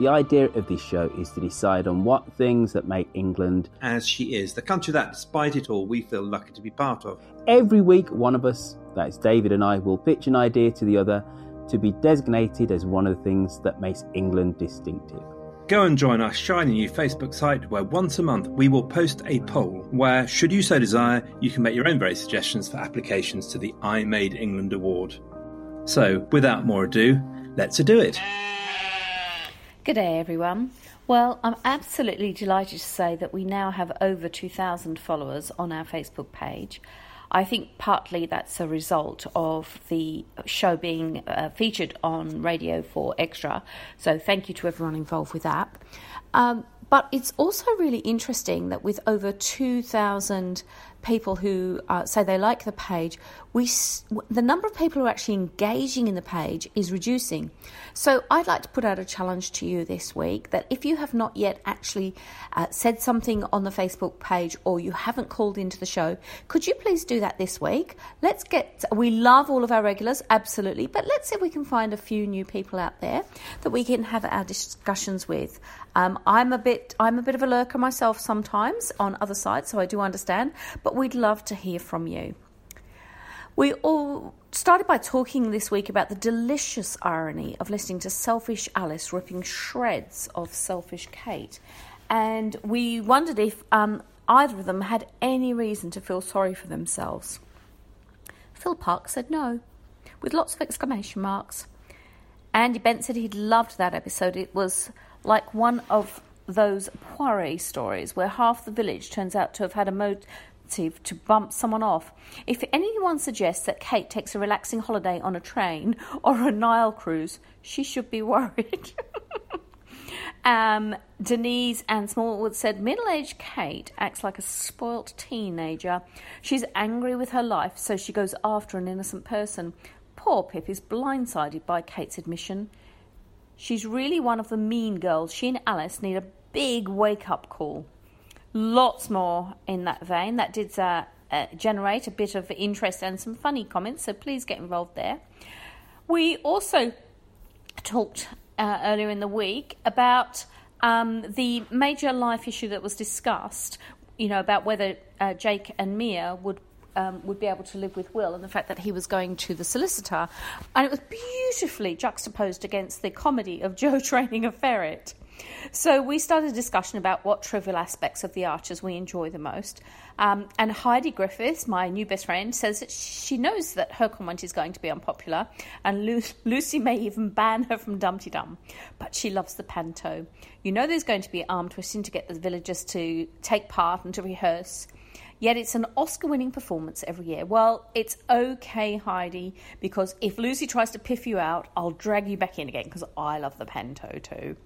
The idea of this show is to decide on what things that make England as she is, the country that, despite it all, we feel lucky to be part of. Every week, one of us, that is David and I, will pitch an idea to the other to be designated as one of the things that makes England distinctive. Go and join our shiny new Facebook site where once a month we will post a poll where, should you so desire, you can make your own very suggestions for applications to the I Made England Award. So, without more ado, let's do it. Good day, everyone. Well, I'm absolutely delighted to say that we now have over 2,000 followers on our Facebook page. I think partly that's a result of the show being uh, featured on Radio 4 Extra. So thank you to everyone involved with that. Um, but it's also really interesting that with over 2,000 people who uh, say they like the page, we the number of people who are actually engaging in the page is reducing. So I'd like to put out a challenge to you this week that if you have not yet actually uh, said something on the Facebook page or you haven't called into the show, could you please do that this week? Let's get. We love all of our regulars, absolutely, but let's see if we can find a few new people out there that we can have our discussions with. Um, I'm a bit. I'm a bit of a lurker myself sometimes on other sites, so I do understand. But we'd love to hear from you. We all started by talking this week about the delicious irony of listening to Selfish Alice ripping shreds of Selfish Kate. And we wondered if um, either of them had any reason to feel sorry for themselves. Phil Park said no, with lots of exclamation marks. Andy Bent said he'd loved that episode. It was like one of those Poirot stories where half the village turns out to have had a motive to bump someone off. If anyone suggests that Kate takes a relaxing holiday on a train or a Nile cruise, she should be worried. um, Denise and Smallwood said middle aged Kate acts like a spoilt teenager. She's angry with her life, so she goes after an innocent person. Poor Pip is blindsided by Kate's admission. She's really one of the mean girls. She and Alice need a big wake up call. Lots more in that vein. That did uh, uh, generate a bit of interest and some funny comments, so please get involved there. We also talked uh, earlier in the week about um, the major life issue that was discussed, you know, about whether uh, Jake and Mia would um, would be able to live with Will and the fact that he was going to the solicitor. And it was beautifully juxtaposed against the comedy of Joe training a ferret. So we started a discussion about what trivial aspects of the Archers we enjoy the most. Um, and Heidi Griffiths, my new best friend, says that she knows that her comment is going to be unpopular, and Lu- Lucy may even ban her from Dum Tee Dum. But she loves the panto. You know there's going to be arm twisting to get the villagers to take part and to rehearse. Yet it's an Oscar winning performance every year. Well, it's okay, Heidi, because if Lucy tries to piff you out, I'll drag you back in again because I love the panto too.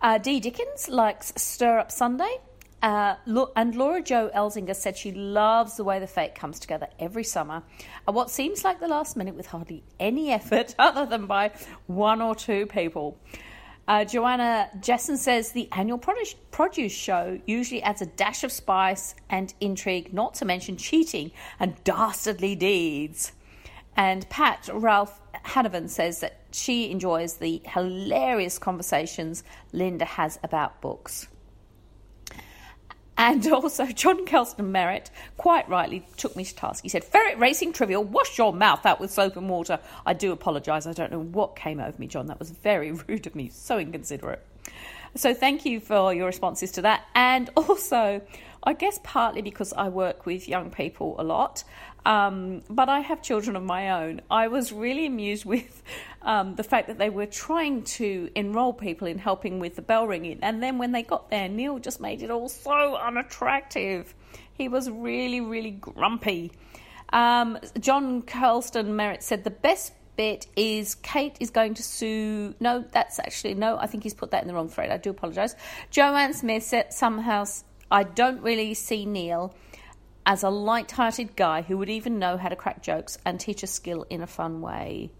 Uh, Dee Dickens likes Stir Up Sunday. Uh, and Laura Jo Elzinga said she loves the way the fete comes together every summer at what seems like the last minute with hardly any effort other than by one or two people. Uh, Joanna Jessen says the annual produce, produce show usually adds a dash of spice and intrigue, not to mention cheating and dastardly deeds. And Pat Ralph Hanavan says that she enjoys the hilarious conversations Linda has about books. And also, John Kelston Merritt quite rightly took me to task. He said, Ferret Racing Trivial, wash your mouth out with soap and water. I do apologise. I don't know what came over me, John. That was very rude of me. So inconsiderate. So, thank you for your responses to that. And also, I guess partly because I work with young people a lot, um, but I have children of my own. I was really amused with um, the fact that they were trying to enrol people in helping with the bell ringing, and then when they got there, Neil just made it all so unattractive. He was really, really grumpy. Um, John Curlston Merritt said the best bit is Kate is going to sue. No, that's actually no. I think he's put that in the wrong thread. I do apologise. Joanne Smith said somehow I don't really see Neil as a light-hearted guy who would even know how to crack jokes and teach a skill in a fun way.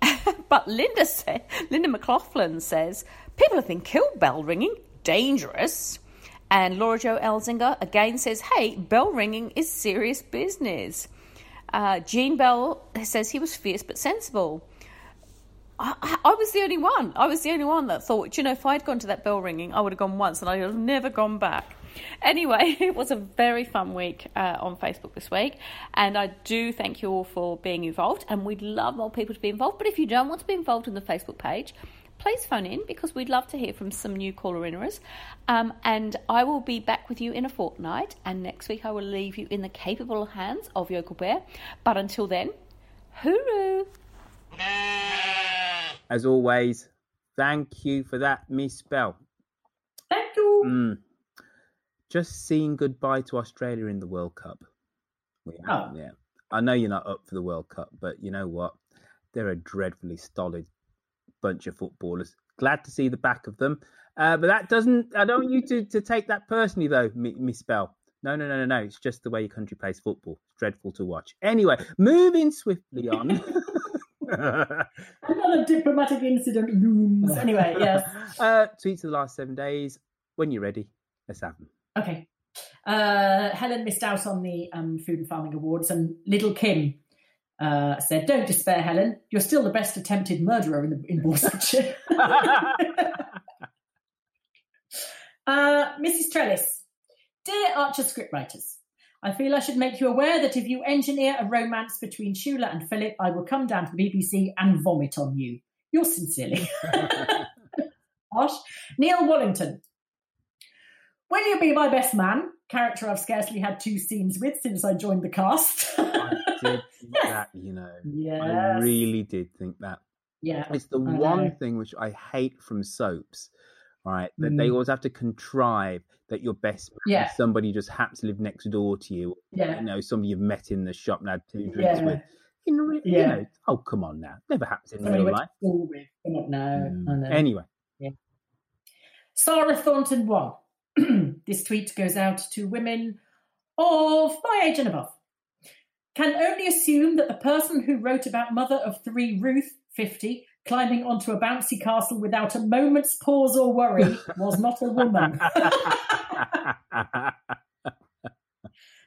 but Linda said, Linda McLaughlin says people have been killed bell ringing, dangerous. And Laura Jo Elzinga again says, "Hey, bell ringing is serious business." Uh, Jean Bell says he was fierce but sensible. I, I, was the only one. I was the only one that thought, you know, if I'd gone to that bell ringing, I would have gone once and I'd have never gone back. Anyway, it was a very fun week uh, on Facebook this week, and I do thank you all for being involved. And we'd love more people to be involved. But if you don't want to be involved in the Facebook page, please phone in because we'd love to hear from some new caller inners. Um, and I will be back with you in a fortnight. And next week, I will leave you in the capable hands of Yokel Bear. But until then, hooroo! As always, thank you for that, Miss Bell. Thank you. Mm just saying goodbye to Australia in the World Cup. Oh. Yeah. I know you're not up for the World Cup, but you know what? They're a dreadfully stolid bunch of footballers. Glad to see the back of them. Uh, but that doesn't, I don't want you to, to take that personally, though, Miss Bell. No, no, no, no, no. It's just the way your country plays football. It's dreadful to watch. Anyway, moving swiftly on. Another diplomatic incident looms. Anyway, yes. Uh, tweets of the last seven days. When you're ready, let's have them. Okay. Uh, Helen missed out on the um, Food and Farming Awards, and Little Kim uh, said, "Don't despair, Helen. You're still the best attempted murderer in, the, in Borsetshire." uh, Mrs. Trellis, dear Archer scriptwriters. I feel I should make you aware that if you engineer a romance between Shula and Philip, I will come down to the BBC and vomit on you. Yours sincerely. Neil Wallington. Will you be my best man? Character I've scarcely had two scenes with since I joined the cast. I did think that, you know. Yes. I really did think that. Yeah. It's the I one know. thing which I hate from soaps, right? That Mm. they always have to contrive that your best man Yeah. is somebody just happens to live next door to you. Yeah. You know, somebody you've met in the shop and had two drinks Yeah. with. In re- you Yeah. know, oh come on now. Never happens in real life. with. No, I know. Anyway. Yeah. Sarah Thornton one. this tweet goes out to women of my age and above. Can only assume that the person who wrote about mother of three Ruth, 50, climbing onto a bouncy castle without a moment's pause or worry was not a woman.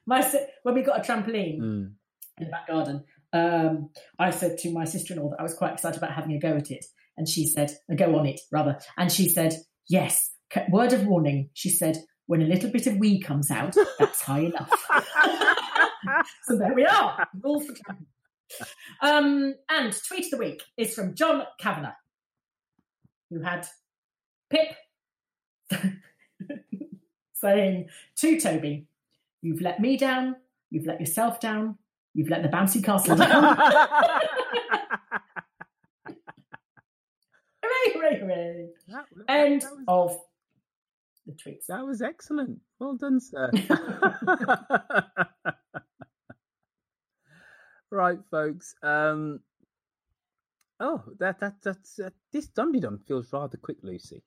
my when we got a trampoline Mm. in the back garden, um, I said to my sister-in-law that I was quite excited about having a go at it, and she said, a go on it rather, and she said, yes. Word of warning, she said, when a little bit of wee comes out, that's high enough. so there we are. Rules for. Um, and tweet of the week is from John Kavanagh, who had Pip saying to Toby, You've let me down, you've let yourself down, you've let the bouncy castle down. hooray, hooray, hooray. End of the tweets. That was excellent. Well done, sir. right, folks. Um, oh, that that that's uh, this Dum Tee Dum feels rather quick, Lucy.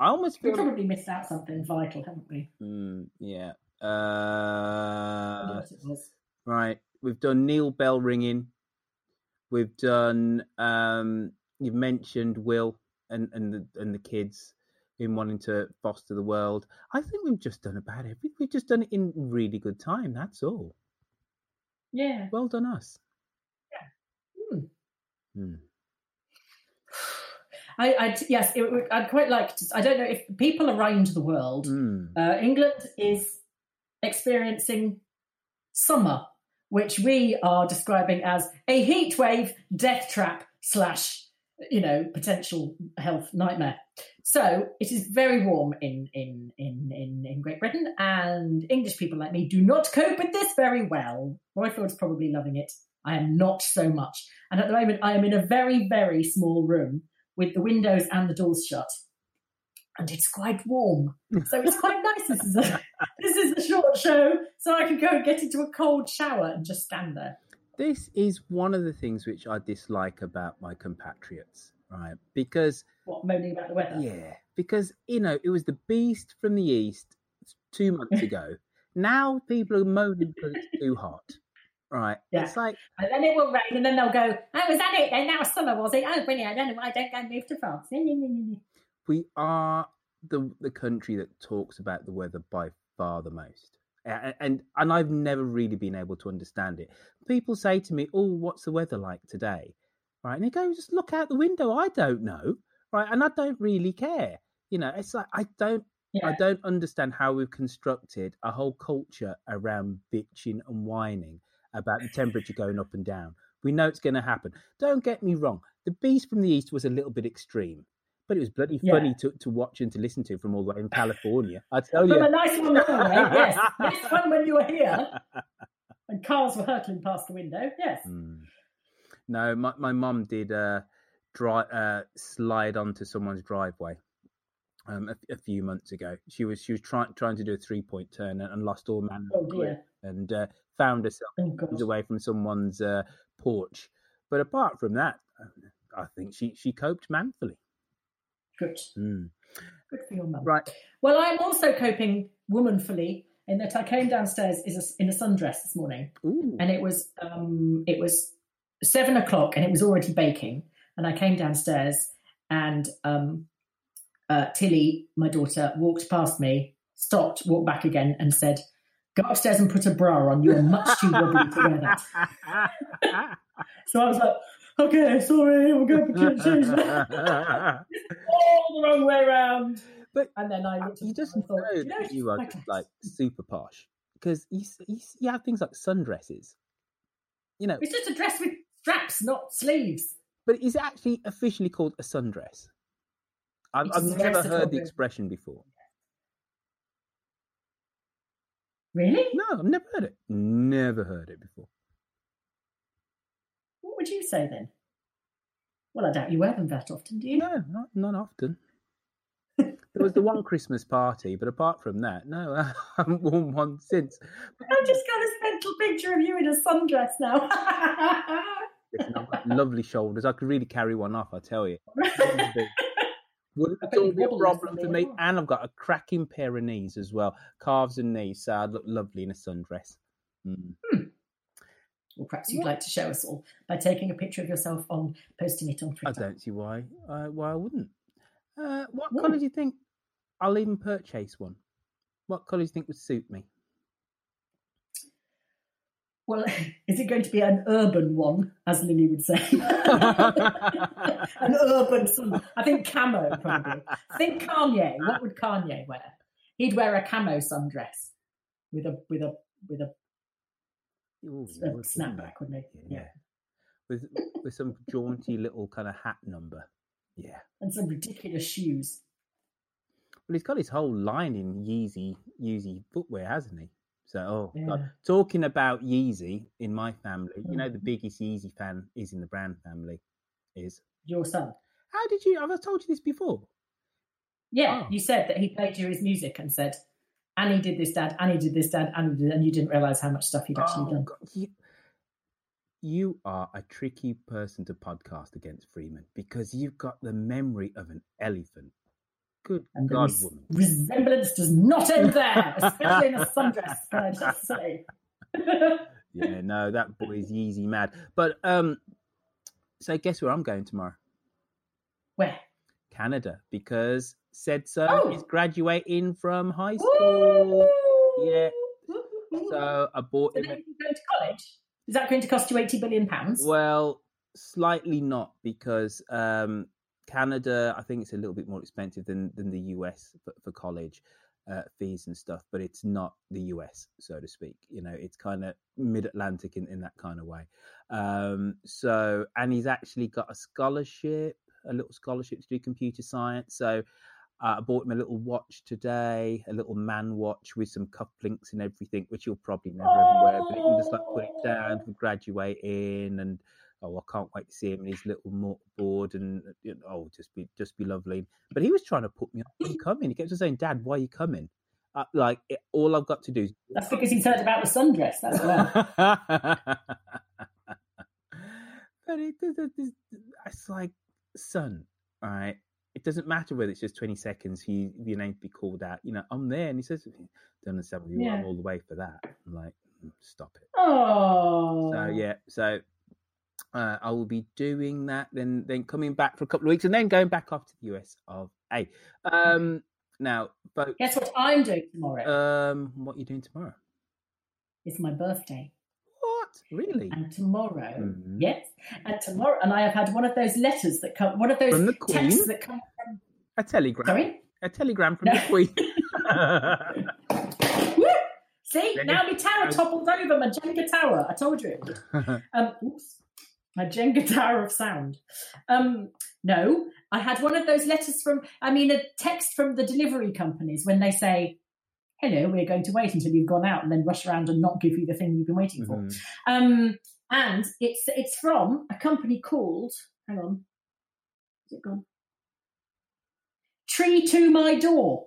I almost We feel. probably missed out something vital, haven't we? Mm, yeah. I don't know Uh, what it was. right. We've done Neil Bell ringing. We've done. Um, you've mentioned Will and and the and the kids in wanting to foster the world. I think we've just done about everything. We've just done it in really good time. That's all. Yeah. Well done, us. Hmm. Hmm. I, I yes, it, would- I'd quite like to. I don't know if people around the world, Mm. uh, England is experiencing summer, which we are describing as a heat wave, death trap slash, you know, potential health nightmare. So it is very warm in in in in, in Great Britain, and English people like me do not cope with this very well. Roifield's probably loving it. I am not so much. And at the moment, I am in a very, very small room with the windows and the doors shut. And it's quite warm. So it's quite nice. This is a, this is a short show, so I can go and get into a cold shower and just stand there. This is one of the things which I dislike about my compatriots, right? Because What, moaning about the weather? Yeah, because you know it was the beast from the east two months ago. now people are moaning because it's too hot, right? Yeah. It's like And then it will rain, and then they'll go, Oh, was that it? Then now summer, was it? Oh, brilliant. I don't know why I don't go move to France. we are the the country that talks about the weather by far the most. And and I've never really been able to understand it. People say to me, "Oh, what's the weather like today?" Right, and they go, "Just look out the window." I don't know, right, and I don't really care. You know, it's like I don't, I don't understand how we've constructed a whole culture around bitching and whining about the temperature going up and down. We know it's going to happen. Don't get me wrong. The beast from the east was a little bit extreme, but it was bloody Yeah. funny to, to watch and to listen to from all the way in California. I tell From you. a nice one away, yes. Yes, one when you were here. And cars were hurtling past the window, yes. Mm. No, my my mum did uh, dri uh, slide onto someone's driveway um, a, a few months ago. She was she was trying trying to do a three point turn and, and lost all manner Oh, dear. and uh, found herself Oh, away from someone's uh, porch. But apart from that, I think she she coped manfully. Good. Mm. Good for your mum. Right. Well, I'm also coping womanfully in that I came downstairs a, in a sundress this morning, Ooh. and it was um, it was seven o'clock, and it was already baking. And I came downstairs, and um, uh, Tilly, my daughter, walked past me, stopped, walked back again, and said, "Go upstairs and put a bra on. You're much too wobbly to wear that." so I was like, "Okay, sorry, we'll go change that." all the wrong way around. But and then I looked you at just thought, you know, you are just like super posh because you, you you have things like sundresses. You know, It's just a dress with straps, not sleeves. but is it actually officially called a sundress? I've, I've never heard the expression before. Really? No, I've never heard it. Never heard it before. What would you say then? Well, I doubt you wear them that often, do you? No, not, not often. there was the one Christmas party, but apart from that, no, I haven't worn one since. I've just got this mental picture of you in a sundress now. Listen, I've got lovely shoulders. I could really carry one off, I tell you. Wouldn't I at bet all you'd be a problem for me And I've got a cracking pair of knees as well, calves and knees, so I'd look lovely in a sundress. Mm. Or perhaps you'd like to show us all by taking a picture of yourself on posting it on Twitter. I don't see why uh, why I wouldn't. Uh, what colour do you think? I'll even purchase one. What colour do you think would suit me? Well, is it going to be an urban one, as Lily would say? an urban sun. I think camo, probably. Think Kanye. What would Kanye wear? He'd wear a camo sundress with a with a with a, Ooh, a he would, wouldn't snapback, wouldn't he? Yeah. with with some jaunty little kind of hat number. Yeah. And some ridiculous shoes. Well, he's got his whole line in Yeezy Yeezy footwear, hasn't he? So, oh Yeah. God. talking about Yeezy in my family, you know, the mm-hmm. biggest Yeezy fan is in the Brand family. Is Your son. how did you? Have I told you this before? Yeah, Oh. you said that he played you his music and said, Annie did this, Dad, Annie did this, Dad, Annie did, and you didn't realise how much stuff he'd actually Oh, done. You, you are a tricky person to podcast against Freeman because you've got the memory of an elephant. Good And God, res- woman. resemblance does not end there, especially in a sundress, can I just say. yeah, no, that boy's Yeezy mad. But um, so guess where I'm going tomorrow? Where? Canada, because said son Oh. is graduating from high school. Yeah. So I bought So him. you to college. Is that going to cost you eighty billion pounds? Well, slightly not because um, Canada, I think it's a little bit more expensive than than the US for, for college uh, fees and stuff, but it's not the US, so to speak. You know, it's kind of mid Atlantic in, in that kind of way. Um, so, and he's actually got a scholarship, a little scholarship to do computer science. So, uh, I bought him a little watch today, a little man watch with some cufflinks and everything, which you'll probably never ever wear, but he can just like put it down for graduating and oh, I can't wait to see him in his little mortarboard and you know, oh, just be just be lovely. But he was trying to put me off from coming. He kept on saying, "Dad, why are you coming?" Uh, like it, all I've got to do is That's because he's heard about the sundress. That's why. but it, it, it, it's like, son, all right. It doesn't matter whether it's just 20 seconds you, your name to be called out. You know, I'm there. And he says, don't understand you Yeah. are all the way for that. I'm like, "Mm, stop it. Oh. So, yeah. So uh, I will be doing that, then then coming back for a couple of weeks, and then going back off to the US of A. Um, now, folks, Guess what I'm doing tomorrow? um, what are you doing tomorrow? It's my birthday. What? Really? And tomorrow, Mhm. yes, and tomorrow, and I have had one of those letters that come, one of those From the Queen? texts that come from. A telegram. Sorry? A telegram from the Queen. See, now my tower toppled over, my Jenga tower. I told you it would. Um, oops, my Jenga tower of sound. Um, no, I had one of those letters from, I mean, a text from the delivery companies when they say, hello, we're going to wait until you've gone out and then rush around and not give you the thing you've been waiting for. Mhm. Um, and it's it's from a company called, hang on, is it gone? Tree to my door.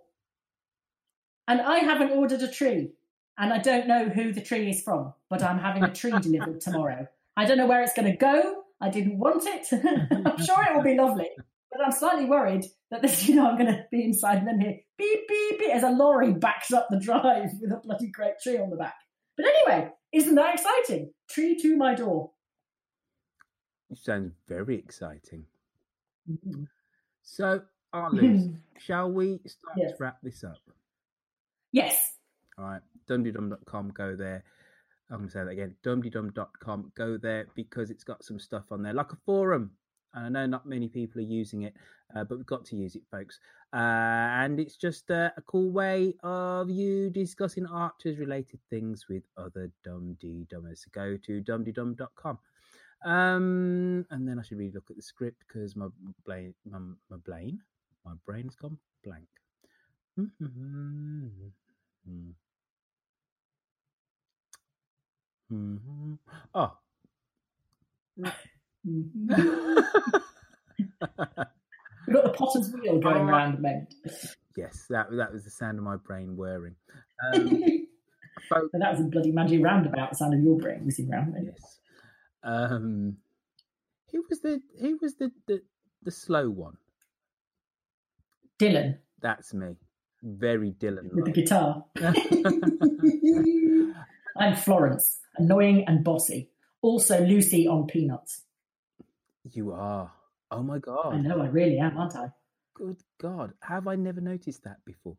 And I haven't ordered a tree. And I don't know who the tree is from, but I'm having a tree delivered tomorrow. I don't know where it's going to go. I didn't want it. I'm sure it will be lovely, but I'm slightly worried that this, you know, I'm going to be inside and then hear beep, beep, beep as a lorry backs up the drive with a bloody great tree on the back. But anyway, isn't that exciting? Tree to my door. It sounds very exciting. Mhm. So, Arliss, shall we start Yes. to wrap this up? Yes. All right, dumteedum.com, go there. I'm going to say that again dumteedum.com, go there because it's got some stuff on there, like a forum. And I know not many people are using it, uh, but we've got to use it, folks. Uh, and it's just uh, a cool way of you discussing Archers related things with other dumdy dummers. Go to dumteedum.com. Um, and then I should really look at the script because my brain, my, my brain, my brain's gone blank. Mhm. Mhm. Oh. We've got the potter's wheel going Oh. round a moment. yes, that that was the sound of my brain whirring. Um, And that was a bloody magic roundabout, the sound of your brain whizzing round. yes. Um, who was the who was the the, the slow one? Dylan That's me. Very Dylan. with the guitar. I'm Florence, annoying and bossy. Also Lucy on Peanuts. you are. Oh my god. I know I really am, aren't I? Good God, have I never noticed that before?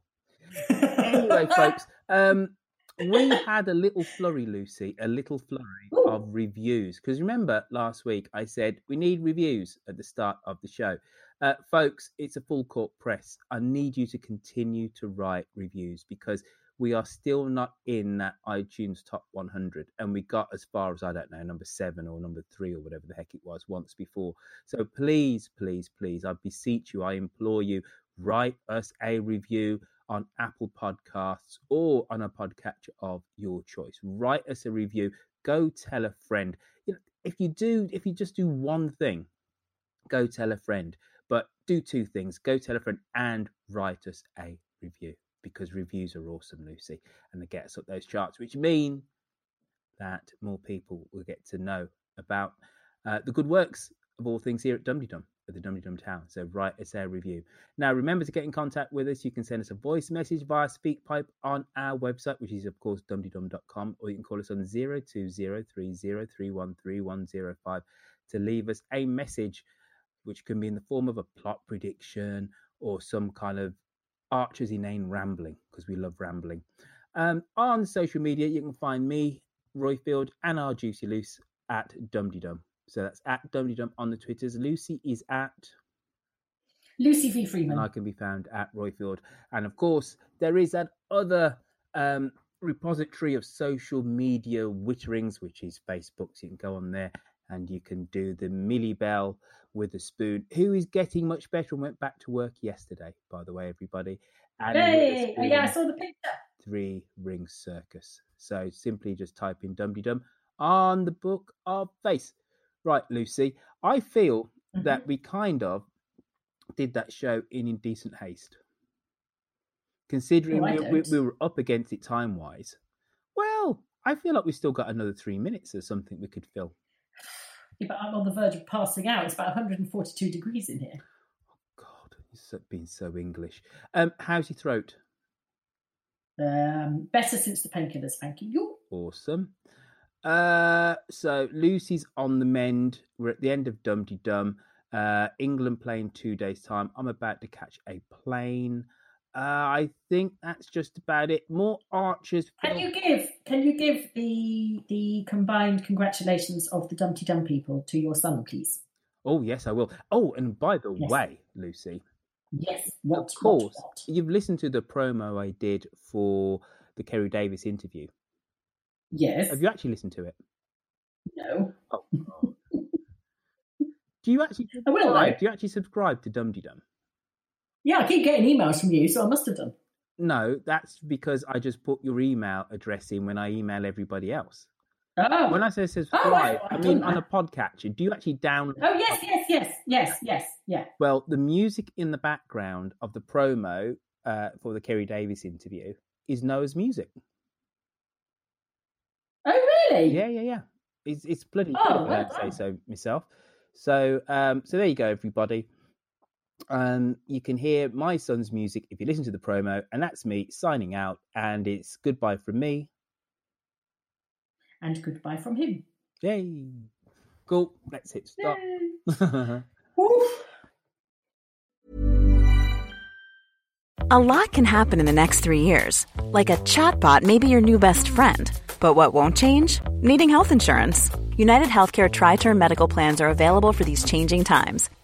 anyway, folks, um, we had a little flurry, Lucy, a little flurry of reviews. Because remember last week I said we need reviews at the start of the show. Uh, folks, it's a full court press. I need you to continue to write reviews because we are still not in that iTunes top 100. And we got as far as, I don't know, number seven or number three or whatever the heck it was once before. So please, please, please, I beseech you, I implore you, write us a review on Apple Podcasts or on a podcatcher of your choice. Write us a review. Go tell a friend. You know, if you do, if you just do one thing, go tell a friend. But do two things: go tell a friend and write us a review because reviews are awesome, Lucy, and they get us up those charts, which mean that more people will get to know about uh, the good works of all things here at Dum Dum at the Dum Dum Town. So write us a review. Now remember to get in contact with us. You can send us a voice message via SpeakPipe on our website, which is of course dumteedum.com, or you can call us on 020303133105 to leave us a message, which can be in the form of a plot prediction or some kind of Archer's inane rambling, because we love rambling. Um, on social media, you can find me, Roifield, and our Juicy Loose at Dum Tee Dum. So that's at Dum Tee Dum on the Twitters. Lucy is at Lucy V. Freeman. And I can be found at Roifield. And of course, there is that other um, repository of social media witterings, which is Facebook. So you can go on there and you can do the Millie Bell with a spoon, who is getting much better and went back to work yesterday, by the way, everybody. And Hey, oh, yeah, I saw the picture. Three Ring Circus. So simply just type in Dum Dum on the book of face. Right, Lucy, I feel Mm-hmm. that we kind of did that show in indecent haste. Considering Oh, I we, we, we were up against it time wise, well, I feel like we've still got another three minutes or something we could fill. Yeah, but I'm on the verge of passing out. It's about 142 degrees in here. It's so- been so English. Um, how's your throat? Um, better since the painkillers, thank you. Awesome. Uh, so Lucy's on the mend. We're at the end of Dum Tee Dum. Uh, England playing two days' time. I'm about to catch a plane. Uh, I think that's just about it. More archers. Can you give can you give the the combined congratulations of the Dum Tee Dum people to your son, please? Oh yes, I will. Oh, and by the Yes. way, Lucy, Yes. What? of course, you've listened to the promo I did for the Keri Davies interview. Yes. Have you actually listened to it? No. Oh. Do you actually? I will, though. subscribe? Do you actually subscribe to Dum Dum? Yeah, I keep getting emails from you, so I must have done. No, that's because I just put your email address in when I email everybody else. Oh. When I say subscribe, thought I I'd mean on a podcatcher. Do you actually download? Oh yes, yes, yes, yes, yes, yeah. Well, the music in the background of the promo uh, for the Keri Davies interview is Noah's music. Oh really? Yeah, yeah, yeah. It's it's bloody Oh, good, if I well say so myself. So um so there you go, everybody. Um you can hear my son's music if you listen to the promo, and that's me signing out, and it's goodbye from me. And goodbye from him. Yay. Cool. Let's hit stop. A lot can happen in the next three years. Like a chatbot may be your new best friend. But what won't change? Needing health insurance. United Healthcare Tri Term Medical Plans are available for these changing times.